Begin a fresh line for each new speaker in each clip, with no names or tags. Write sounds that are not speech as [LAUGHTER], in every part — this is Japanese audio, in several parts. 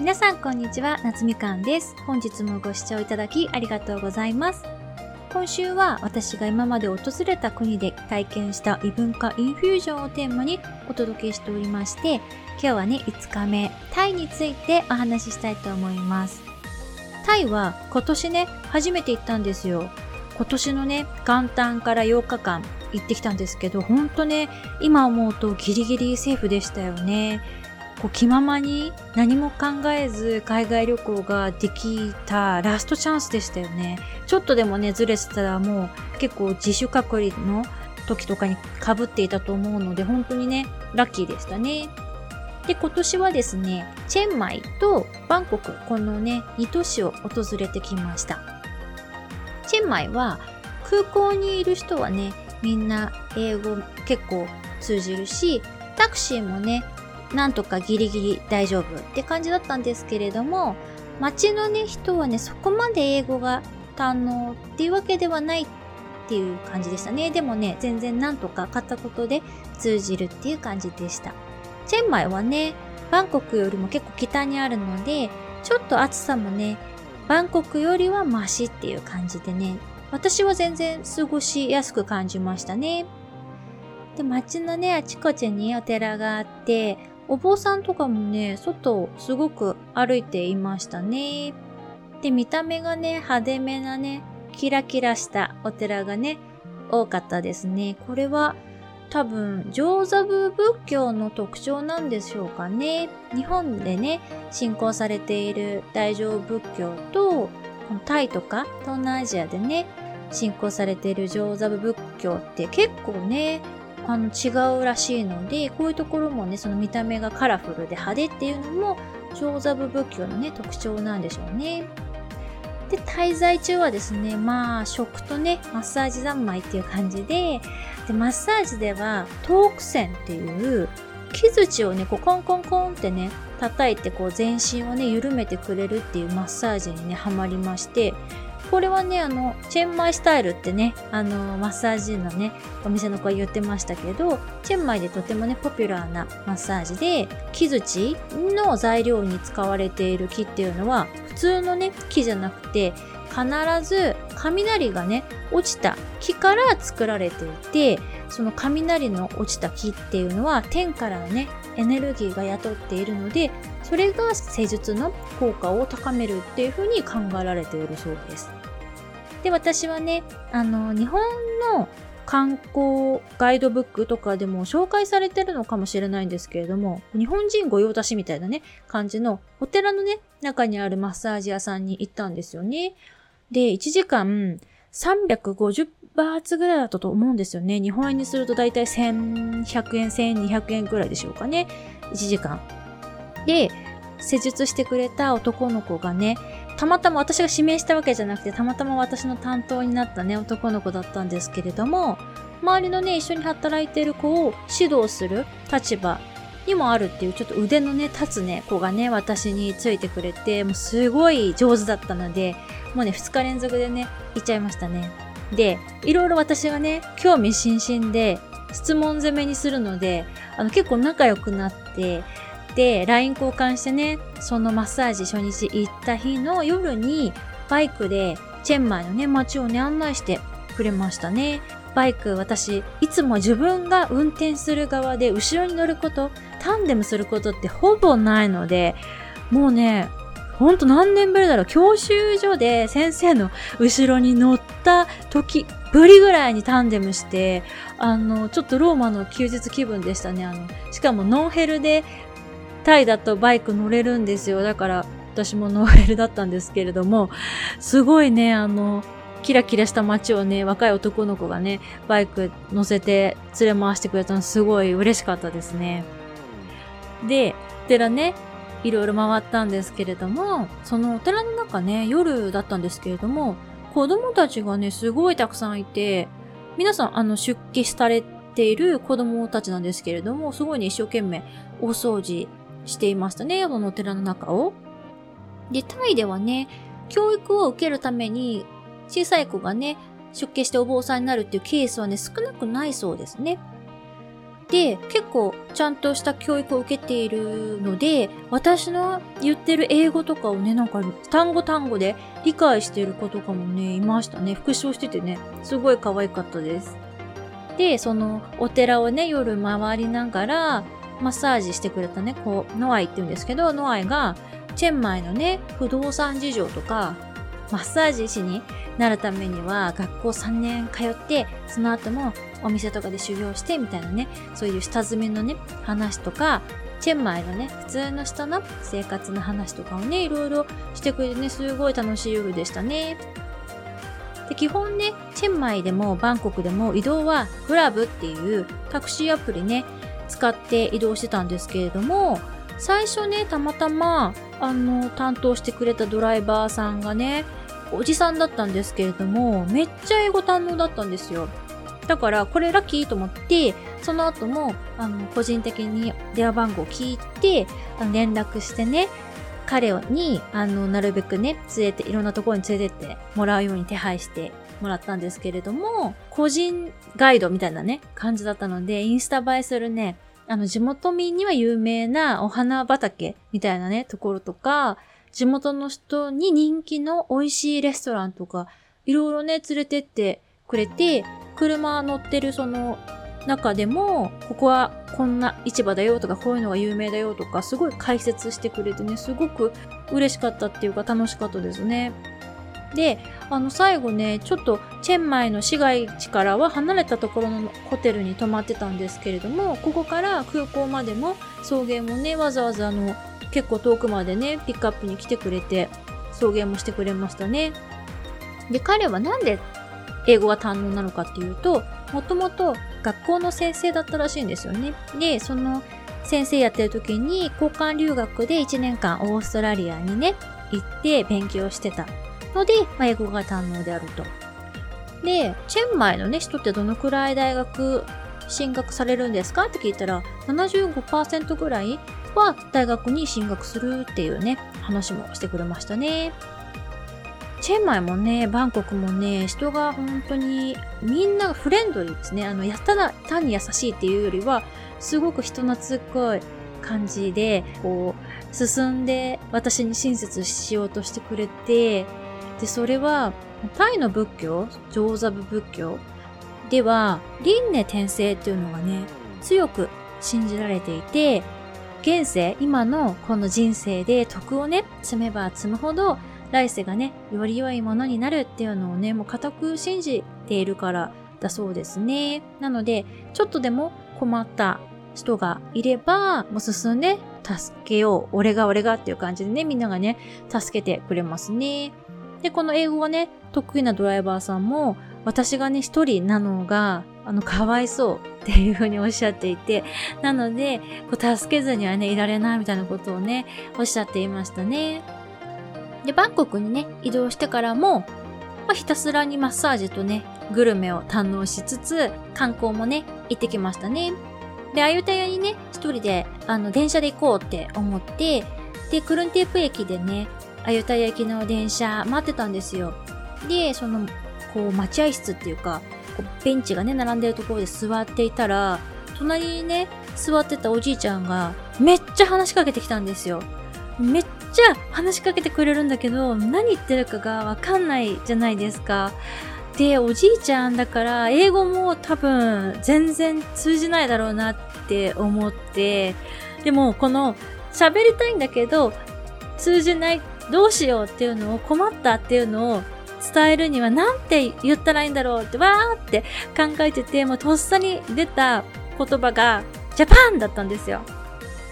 皆さんこんにちは、夏みかんです。本日もご視聴いただきありがとうございます。今週は私が今まで訪れた国で体験した異文化インフュージョンをテーマにお届けしておりまして、今日はね、5日目、タイについてお話ししたいと思います。タイは今年ね、初めて行ったんですよ。今年のね、元旦から8日間行ってきたんですけど、ほんとね、今思うとギリギリセーフでしたよね。こう気ままに何も考えず海外旅行ができたラストチャンスでしたよね。ちょっとでもね、ずれてたらもう結構自主隔離の時とかに被っていたと思うので、本当にね、ラッキーでしたね。で、今年はですね、チェンマイとバンコク、このね、2都市を訪れてきました。チェンマイは空港にいる人はね、みんな英語結構通じるし、タクシーもね、なんとかギリギリ大丈夫って感じだったんですけれども、街のね、人はね、そこまで英語が堪能っていうわけではないっていう感じでしたね。でもね、全然なんとか片言で通じるっていう感じでした。チェンマイはね、バンコクよりも結構北にあるので、ちょっと暑さもね、バンコクよりはマシっていう感じでね、私は全然過ごしやすく感じましたね。で、街のね、あちこちにお寺があって、お坊さんとかもね、外をすごく歩いていましたね。で、見た目がね、派手めなね、キラキラしたお寺がね、多かったですね。これは多分、上座部仏教の特徴なんでしょうかね。日本でね、信仰されている大乗仏教と、タイとか東南アジアでね、信仰されている上座部仏教って結構ね、あの違うらしいので、こういうところもね、その見た目がカラフルで派手っていうのも、上座部仏教のね、特徴なんでしょうね。で、滞在中はですね、まあ、食とね、マッサージ三昧っていう感じで、で、マッサージでは、トーク線っていう、木槌をね、こう、コンコンコンってね、叩いて、こう、全身をね、緩めてくれるっていうマッサージにね、ハマりまして、これはね、あの、チェンマイスタイルってね、あの、マッサージのね、お店の子は言ってましたけど、チェンマイでとてもね、ポピュラーなマッサージで、木槌の材料に使われている木っていうのは、普通のね、木じゃなくて、必ず雷がね、落ちた木から作られていて、その雷の落ちた木っていうのは、天からのね、エネルギーが雇っているので、それが施術の効果を高めるっていうふうに考えられているそうです。で、私はね、あの、日本の観光ガイドブックとかでも紹介されてるのかもしれないんですけれども、日本人御用達みたいなね、感じのお寺のね、中にあるマッサージ屋さんに行ったんですよね。で、1時間350バーツぐらいだったと思うんですよね。日本円にするとだいたい1100円、1200円ぐらいでしょうかね。1時間。で、施術してくれた男の子がね、たまたま私が指名したわけじゃなくて、たまたま私の担当になったね、男の子だったんですけれども、周りのね、一緒に働いてる子を指導する立場にもあるっていう、ちょっと腕のね、立つね、子がね、私についてくれて、もうすごい上手だったので、もうね、2日連続でね、行っちゃいましたね。で、いろいろ私はね、興味津々で、質問攻めにするので、あの、結構仲良くなって、で、LINE 交換してね、そのマッサージ初日行った日の夜に、バイクでチェンマイのね、街をね、案内してくれましたね。バイク、私、いつも自分が運転する側で後ろに乗ること、タンデムすることってほぼないので、もうね、ほんと何年ぶりだろう、教習所で先生の後ろに乗った時ぶりぐらいにタンデムして、あの、ちょっとローマの休日気分でしたね。あの、しかもノンヘルでタイだとバイク乗れるんですよ。だから私もノーヘルだったんですけれども、すごいね、あの、キラキラした街をね、若い男の子がね、バイク乗せて連れ回してくれたのすごい嬉しかったですね。で、お寺ね、いろいろ回ったんですけれども、そのお寺の中ね、夜だったんですけれども、子供たちがね、すごいたくさんいて、皆さん、あの、出家されている子供たちなんですけれども、すごいね、一生懸命大掃除していましたね、このお寺の中を。で、タイではね、教育を受けるために、小さい子がね、出家してお坊さんになるっていうケースはね、少なくないそうですね。で、結構ちゃんとした教育を受けているので、私の言ってる英語とかをね、なんか単語単語で理解してる子とかもね、いましたね。復唱しててね、すごい可愛かったです。で、そのお寺をね、夜回りながら、マッサージしてくれたね、こう、ノアイって言うんですけど、ノアイが、チェンマイのね、不動産事情とか、マッサージ師になるためには学校3年通って、その後もお店とかで修行してみたいなね、そういう下積みのね、話とか、チェンマイのね、普通の人の生活の話とかをね、いろいろしてくれてね、すごい楽しい夜でしたね。で基本ね、チェンマイでもバンコクでも移動はグラブっていうタクシーアプリね、使って移動してたんですけれども、最初ね、たまたま、あの、担当してくれたドライバーさんがね、おじさんだったんですけれども、めっちゃ英語堪能だったんですよ。だから、これラッキーと思って、その後も、あの、個人的に電話番号を聞いて、あの連絡してね、彼に、あの、なるべくね、連れて、いろんなところに連れてってもらうように手配してもらったんですけれども、個人ガイドみたいなね、感じだったので、インスタ映えするね、あの、地元民には有名なお花畑みたいなね、ところとか、地元の人に人気の美味しいレストランとか、いろいろね、連れてってくれて、車乗ってるその中でも、ここはこんな市場だよとか、こういうのが有名だよとか、すごい解説してくれてね、すごく嬉しかったっていうか楽しかったですね。で、あの最後ね、ちょっとチェンマイの市街地からは離れたところのホテルに泊まってたんですけれども、ここから空港までも送迎もね、わざわざあの、結構遠くまでね、ピックアップに来てくれて、送迎もしてくれましたね。で、彼はなんで英語が堪能なのかっていうと、もともと学校の先生だったらしいんですよね。で、その先生やってる時に交換留学で1年間オーストラリアにね、行って勉強してたので、まあ、英語が堪能であると。で、チェンマイのね、人ってどのくらい大学進学されるんですか？って聞いたら、75%ぐらいは大学に進学するっていうね、話もしてくれましたね。チェンマイもね、バンコクもね、人が本当にみんなフレンドリーですね。あの、やったら単に優しいっていうよりは、すごく人懐っこい感じで、こう、進んで私に親切しようとしてくれて、で、それは、タイの仏教、上座部仏教では、輪廻転生っていうのがね、強く信じられていて、現世、今のこの人生で徳をね、積めば積むほど、来世がね、より良いものになるっていうのをね、もう固く信じているからだそうですね。なので、ちょっとでも困った人がいれば、もう進んで助けよう。俺が俺がっていう感じでね、みんながね、助けてくれますね。で、この英語がね、得意なドライバーさんも、私がね、一人なのが、あの、かわいそうっていうふうにおっしゃっていて、なので、こう助けずにはね、いられないみたいなことをね、おっしゃっていましたね。で、バンコクにね、移動してからも、まあ、ひたすらにマッサージとね、グルメを堪能しつつ、観光もね、行ってきましたね。で、アユタヤにね、一人で、あの、電車で行こうって思って、で、クルンテープ駅でね、あゆたやきの電車待ってたんですよ。で、その、こう、待合室っていうか、こうベンチがね、並んでるところで座っていたら、隣にね、座ってたおじいちゃんが、めっちゃ話しかけてきたんですよ。めっちゃ話しかけてくれるんだけど、何言ってるかがわかんないじゃないですか。で、おじいちゃんだから、英語も多分全然通じないだろうなって思って、でもこの喋りたいんだけど、通じないどうしようっていうのを困ったっていうのを伝えるには何て言ったらいいんだろうってわーって考えてて、もうとっさに出た言葉がジャパンだったんですよ。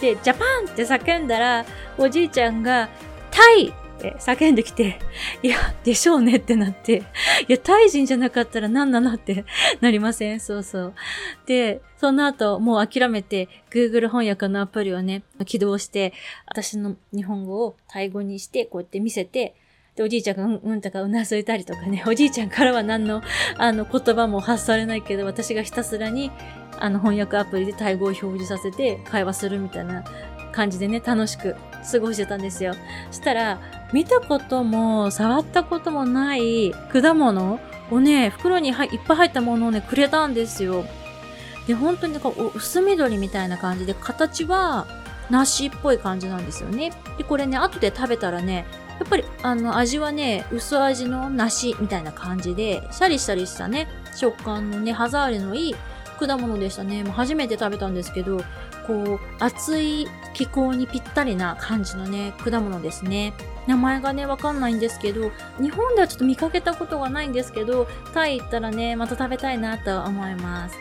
で、ジャパンって叫んだら、おじいちゃんがタイって叫んできて、いや、でしょうねってなって、いや、タイ人じゃなかったら何なのって [LAUGHS] なりませんそうそう。で、その後、もう諦めて、Google 翻訳のアプリをね、起動して、私の日本語をタイ語にして、こうやって見せて、で、おじいちゃんがうんうんとかうなずいたりとかね、おじいちゃんからは何の、あの、言葉も発されないけど、私がひたすらに、あの、翻訳アプリでタイ語を表示させて会話するみたいな感じでね、楽しく過ごしてたんですよ。したら、見たことも、触ったこともない果物をね、袋にいっぱい入ったものをね、くれたんですよ。で、本当にこう薄緑みたいな感じで、形は梨っぽい感じなんですよね。で、これね、後で食べたらね、やっぱりあの味はね、薄味の梨みたいな感じで、シャリシャリしたね、食感のね、歯触りのいい果物でしたね。もう初めて食べたんですけど、こう、暑い気候にぴったりな感じのね、果物ですね。名前がね、わかんないんですけど、日本ではちょっと見かけたことがないんですけど、タイ行ったらね、また食べたいなと思います。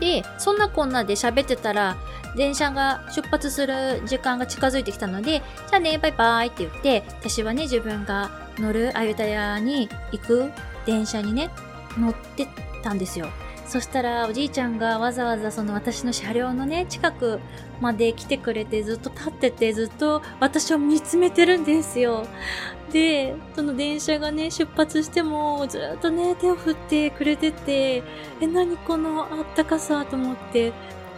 で、そんなこんなで喋ってたら、電車が出発する時間が近づいてきたので、じゃあね、バイバイって言って、私はね、自分が乗るアユタヤに行く電車にね、乗ってたんですよ。そしたらおじいちゃんがわざわざその私の車両のね、近くまで来てくれてずっと立っててずっと私を見つめてるんですよ。で、その電車がね、出発してもずっとね、手を振ってくれてて、え、何このあったかさと思って、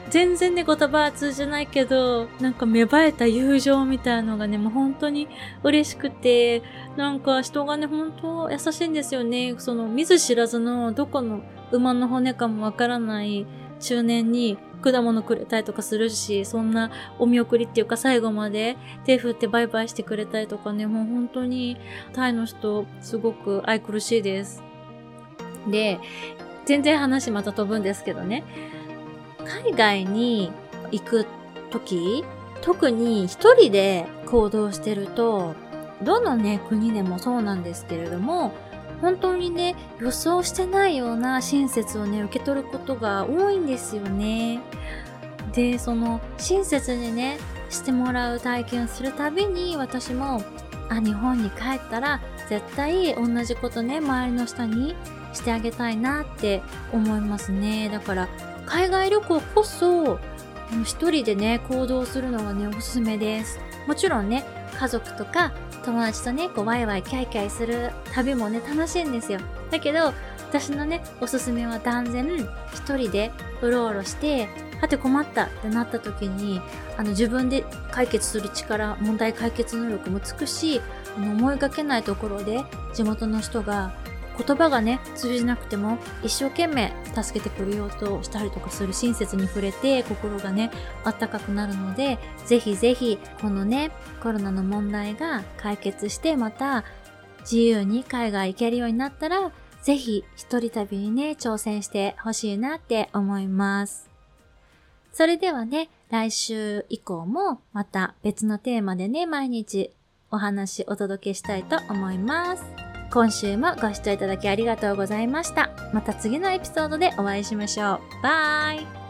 全然ね、言葉は通じないけど、なんか芽生えた友情みたいのがね、もう本当に嬉しくて、なんか人がね、本当優しいんですよね。その見ず知らずのどこの馬の骨かもわからない中年に果物くれたりとかするし、そんなお見送りっていうか最後まで手振ってバイバイしてくれたりとかね、もう本当にタイの人すごく愛くるしいです。で、全然話また飛ぶんですけどね。海外に行く時、特に一人で行動してると、どのね、国でもそうなんですけれども、本当にね、予想してないような親切をね、受け取ることが多いんですよね。で、その親切にね、してもらう体験をするたびに私も、あ、日本に帰ったら絶対同じことね、周りの人にしてあげたいなって思いますね。だから海外旅行こそ、一人でね、行動するのがね、おすすめです。もちろんね、家族とか友達とね、こうワイワイキャイキャイする旅もね、楽しいんですよ。だけど、私のね、おすすめは断然、一人でうろうろして、はて困ったってなった時に、あの自分で解決する力、問題解決能力もつくし、あの思いがけないところで地元の人が言葉がね、通じなくても一生懸命助けてくれようとしたりとかする親切に触れて心がね、あったかくなるので、ぜひぜひこのね、コロナの問題が解決してまた自由に海外行けるようになったら、ぜひ一人旅にね、挑戦してほしいなって思います。それではね、来週以降もまた別のテーマでね、毎日お話お届けしたいと思います。今週もご視聴いただきありがとうございました。また次のエピソードでお会いしましょう。バイ